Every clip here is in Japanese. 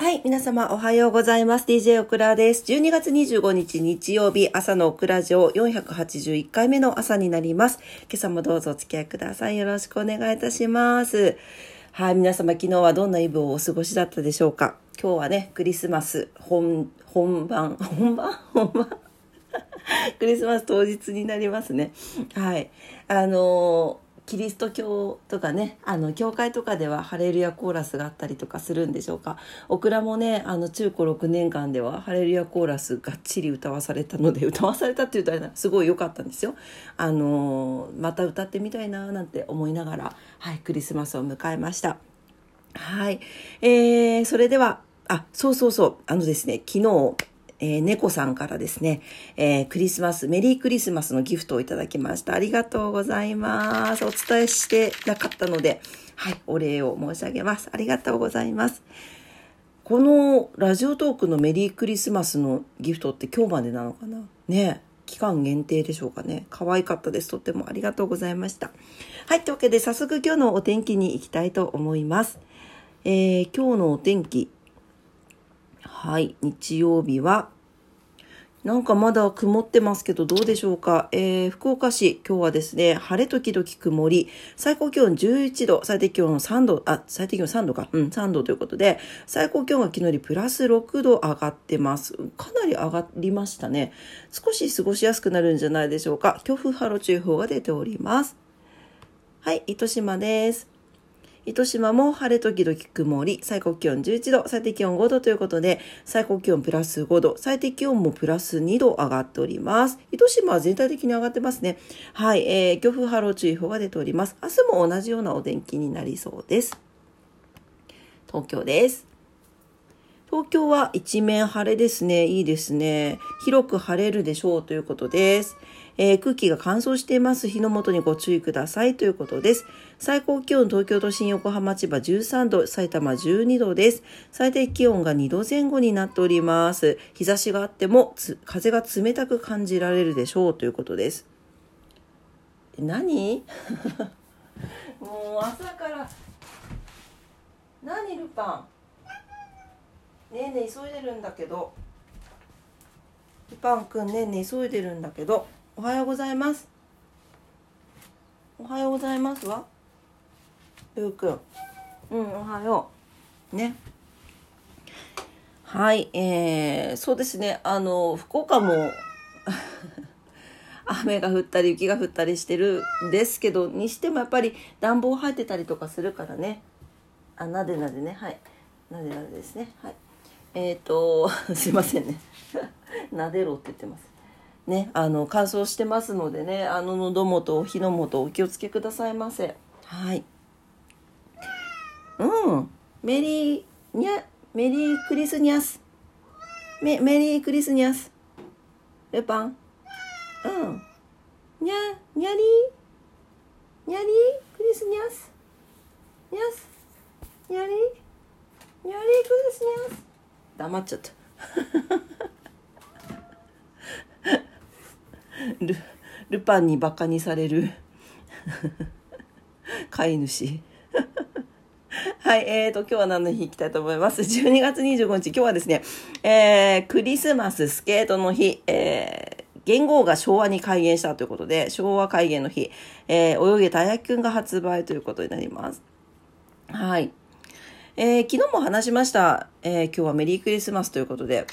はい、皆様おはようございます。DJ オクラです。12月25日日曜日朝のオクラ城481回目の朝になります。今朝もどうぞお付き合いください。よろしくお願いいたします。はい、皆様昨日はどんなイブをお過ごしだったでしょうか？今日はね、クリスマス本、本番、本番？本番？クリスマス当日になりますね。はい。あのーキリスト教とかね、あの、教会とかではハレルヤコーラスがあったりとかするんでしょうか。オクラもね、あの、中高6年間ではハレルヤコーラスがっちり歌わされたので、歌わされたって言うとあれだすごい良かったんですよ。あのまた歌ってみたいななんて思いながら、はい、クリスマスを迎えました。はい。えー、それでは、あ、そうそうそう、あのですね、昨日、えー、猫さんからですね、えー、クリスマス、メリークリスマスのギフトをいただきました。ありがとうございます。お伝えしてなかったので、はい、お礼を申し上げます。ありがとうございます。このラジオトークのメリークリスマスのギフトって今日までなのかな？ね期間限定でしょうかね。可愛かったです。とってもありがとうございました。はい、というわけで早速今日のお天気に行きたいと思います。えー、今日のお天気。はい、日曜日は、なんかまだ曇ってますけどどうでしょうか、えー、福岡市、今日はですね、晴れ時々曇り、最高気温11度、最低気温3度、あ、最低気温3度か、うん、3度ということで、最高気温が昨日よりプラス6度上がってます。かなり上がりましたね。少し過ごしやすくなるんじゃないでしょうか。強風波浪注意報が出ております。はい、糸島です。糸島も晴れ時々曇り、最高気温11度、最低気温5度ということで、最高気温プラス5度、最低気温もプラス2度上がっております。糸島は全体的に上がってますね。はい、えー、強風波浪注意報が出ております。明日も同じようなお天気になりそうです。東京です。東京は一面晴れですね。いいですね。広く晴れるでしょうということです。えー空気が乾燥しています。火の元にご注意くださいということです。最高気温東京都心、横浜、千葉13度、埼玉12度です。最低気温が2度前後になっております。日差しがあっても風が冷たく感じられるでしょうということです。何？もう朝から何ルパン？ねえねえ急いでるんだけどルパンくんねえねえ急いでるんだけどおはようございます。おはようございますわ。ルーくん。うんおはよう。ね。はいえー、そうですね。あの福岡も 雨が降ったり雪が降ったりしてるんですけどにしてもやっぱり暖房入ってたりとかするからね。あなでなでね。はい。なでなでですね。はい。えっ、ー、とすいませんね。なでろって言ってます。ねあの乾燥してますのでねあの喉元火の元お気をつけくださいませ。はい。うん。メリーにゃメリークリスニャス。メメリークリスニャス。ルパン。うん。にゃにゃりにゃりクリスニャス。ニャス。にゃりにゃりクリスニャス。黙っちゃった。ルルパンにバカにされる。飼い主。はい、えーと、今日は何の日行きたいと思います？12月25日、今日はですね、えー、クリスマススケートの日、えー、元号が昭和に開元したということで、昭和開元の日、えー、泳げたやきくんが発売ということになります。はい。えー、昨日も話しました、えー、今日はメリークリスマスということで、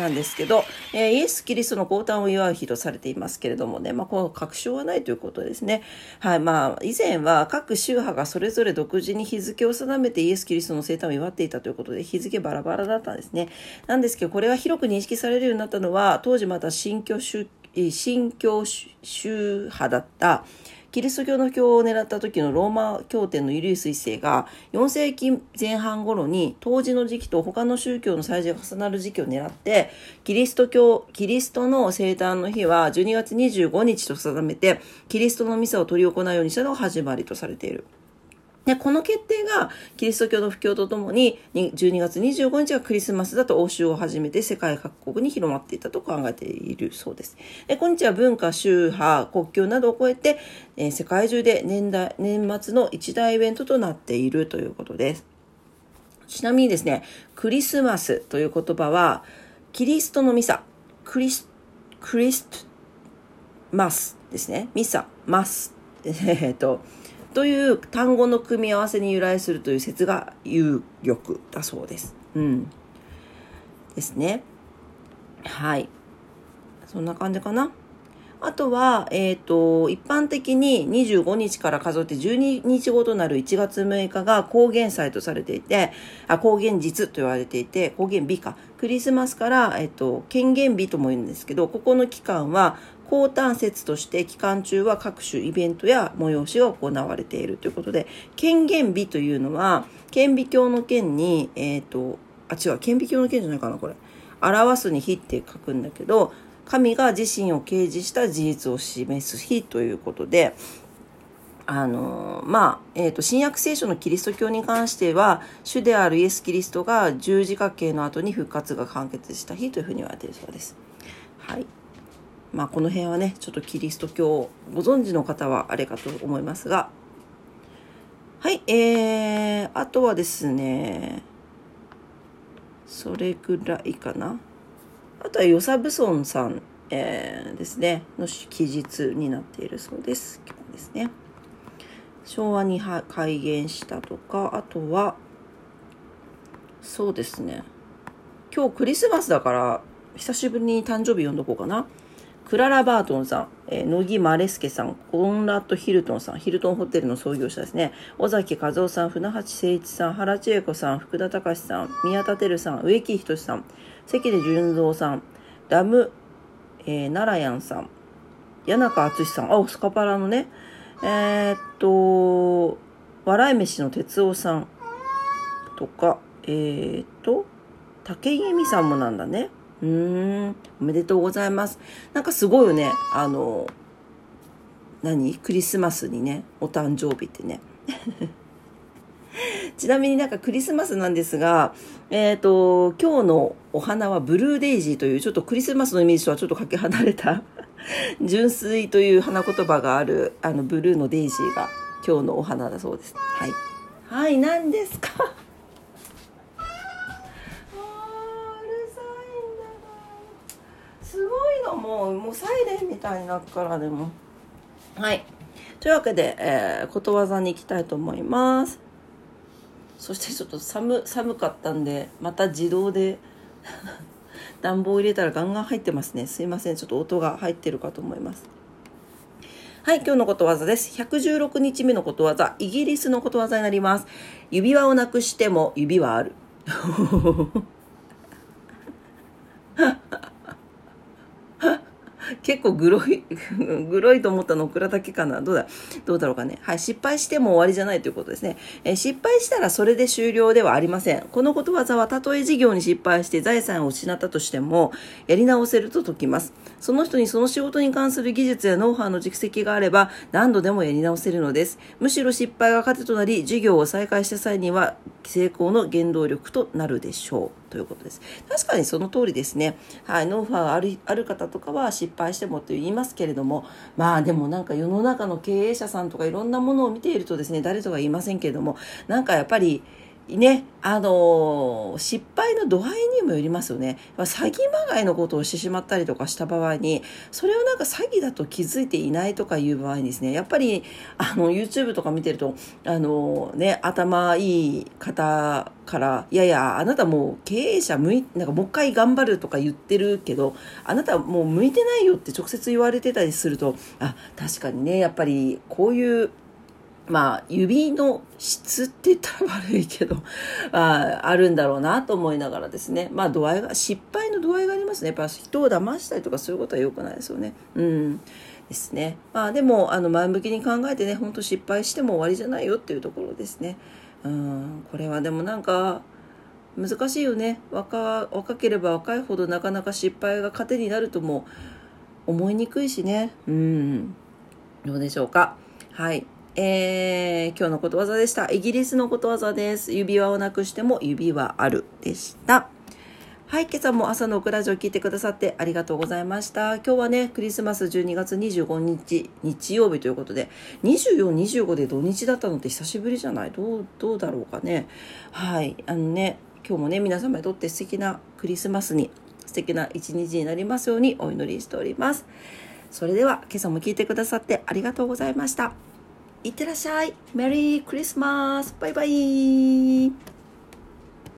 なんですけど、えーイエス・キリストの降誕を祝う日とされていますけれどもね、まあ、この確証はないということですね。はい、まあ、以前は各宗派がそれぞれ独自に日付を定めてイエス・キリストの生誕を祝っていたということで、日付バラバラだったんですね。なんですけど、これが広く認識されるようになったのは、当時また新教宗、新教宗派だった、キリスト教の教を狙った時のローマ教典のユリウス一世が4世紀前半頃に当時の時期と他の宗教の祭事が重なる時期を狙ってキリスト教キリストの生誕の日は12月25日と定めてキリストのミサを執り行うようにしたのが始まりとされている。で、この決定がキリスト教の布教とともに12月25日がクリスマスだと欧州を始めて世界各国に広まっていたと考えているそうです。で今日は文化、宗派、国境などを超えて、えー世界中で年代年末の一大イベントとなっているということです。ちなみにですね、クリスマスという言葉は、キリストのミサ、クリス、クリスマスですね。ミサ、マス。えっと、という単語の組み合わせに由来するという説が有力だそうです。うん。ですね。はい。そんな感じかな。あとは、えっ、ー、と、一般的に25日から数えて12日後となる1月6日が高原祭とされていて、あ、高原日と言われていて、高原日か。クリスマスから、えっ、ー、と、権限日とも言うんですけど、ここの期間は、高端節として期間中は各種イベントや催しが行われているということで、権限日というのは、顕微鏡の剣に、えっ、ー、と、あ、違う、顕微鏡の剣じゃないかな、これ。表すに日って書くんだけど、神が自身を掲示した事実を示す日ということで、あのまあ、えっ、ー、と、新約聖書のキリスト教に関しては、主であるイエス・キリストが十字架形の後に復活が完結した日というふうに言われているそうです。はい。まあ、この辺はね、ちょっとキリスト教をご存知の方はあれかと思いますが、はい、えー、あとはですね、それぐらいかな。あとは与謝ブソンさん、えー、ですね、の記述になっているそうです。今日ですね。昭和に改元したとか、あとは、そうですね。今日クリスマスだから、久しぶりに誕生日呼んどこうかな。クララ・バートンさん、えー、乃木マレスケさん、コンラッド・ヒルトンさん、ヒルトンホテルの創業者ですね。尾崎和夫さん、船橋誠一さん、原千恵子さん、福田隆さん、宮田照さん、植木仁さん、関根純三さん、ダム、えー、奈良やんさん、谷中敦さん、あ、スカパラのね、えー、っと、笑い飯の哲夫さんとか、えー、っと、竹井美さんもなんだね。うーん、おめでとうございます。なんかすごいよね、あの、何？クリスマスにね、お誕生日ってね。ちなみになんかクリスマスなんですが、えっ、ー、と、今日のお花はブルーデイジーというちょっとクリスマスのイメージとはちょっとかけ離れた 純粋という花言葉があるあのブルーのデイジーが今日のお花だそうです。はい。はい、何ですかすごいのもうもうサイレンみたいになっからでも。はい。というわけで、えー、ことわざに行きたいと思います。そしてちょっと寒寒かったんでまた自動で 暖房入れたらガンガン入ってますね。すいません。ちょっと音が入ってるかと思います。はい、今日のことわざです。116日目のことわざ、イギリスのことわざになります。指輪をなくしても指はある。結構グロい、グロいと思ったのオクラだけかなどうだ、どうだろうかね。はい、失敗しても終わりじゃないということですね。え、失敗したらそれで終了ではありません。このことわざは、たとえ事業に失敗して財産を失ったとしても、やり直せると解きます。その人にその仕事に関する技術やノウハウの蓄積があれば、何度でもやり直せるのです。むしろ失敗が糧となり、事業を再開した際には、成功の原動力となるでしょう。ということです。確かにその通りですね。はい、ノウハウあるある方とかは失敗してもと言いますけれども、まあでもなんか世の中の経営者さんとかいろんなものを見ているとですね、誰とは言いませんけれども、なんかやっぱり、ね、あの、失敗の度合いにもよりますよね。詐欺まがいのことをしてしまったりとかした場合に、それをなんか詐欺だと気づいていないとかいう場合にですね、やっぱり、あの、YouTube とか見てると、あの、ね、頭いい方から、いやいや、あなたもう経営者向い、なんかもう一回頑張るとか言ってるけど、あなたもう向いてないよって直接言われてたりすると、あ、確かにね、やっぱりこういうまあ、指の質って言ったら悪いけど、ああるんだろうなと思いながらですね。まあ、度合いが、失敗の度合いがありますね。やっぱ人を騙したりとかそういうことは良くないですよね。うん。ですね。まあ、でも、あの、前向きに考えてね、ほんと失敗しても終わりじゃないよっていうところですね。うん、これはでもなんか、難しいよね若若ければ若いほどなかなか失敗が糧になるとも思いにくいしねうんどうでしょうかはいえー、今日のことわざでした。イギリスのことわざです。指輪をなくしても指はあるでした。はい、今朝も朝のオクラジオ聞いてくださってありがとうございました。今日はね、クリスマス12月25日、日曜日ということで、24、25で土日だったのって久しぶりじゃない？どう、どうだろうかね？はい、あのね、今日もね、皆様にとって素敵なクリスマスに、素敵な一日になりますようにお祈りしております。それでは、今朝も聞いてくださってありがとうございました。いってらっしゃい。メリークリスマスバイバイ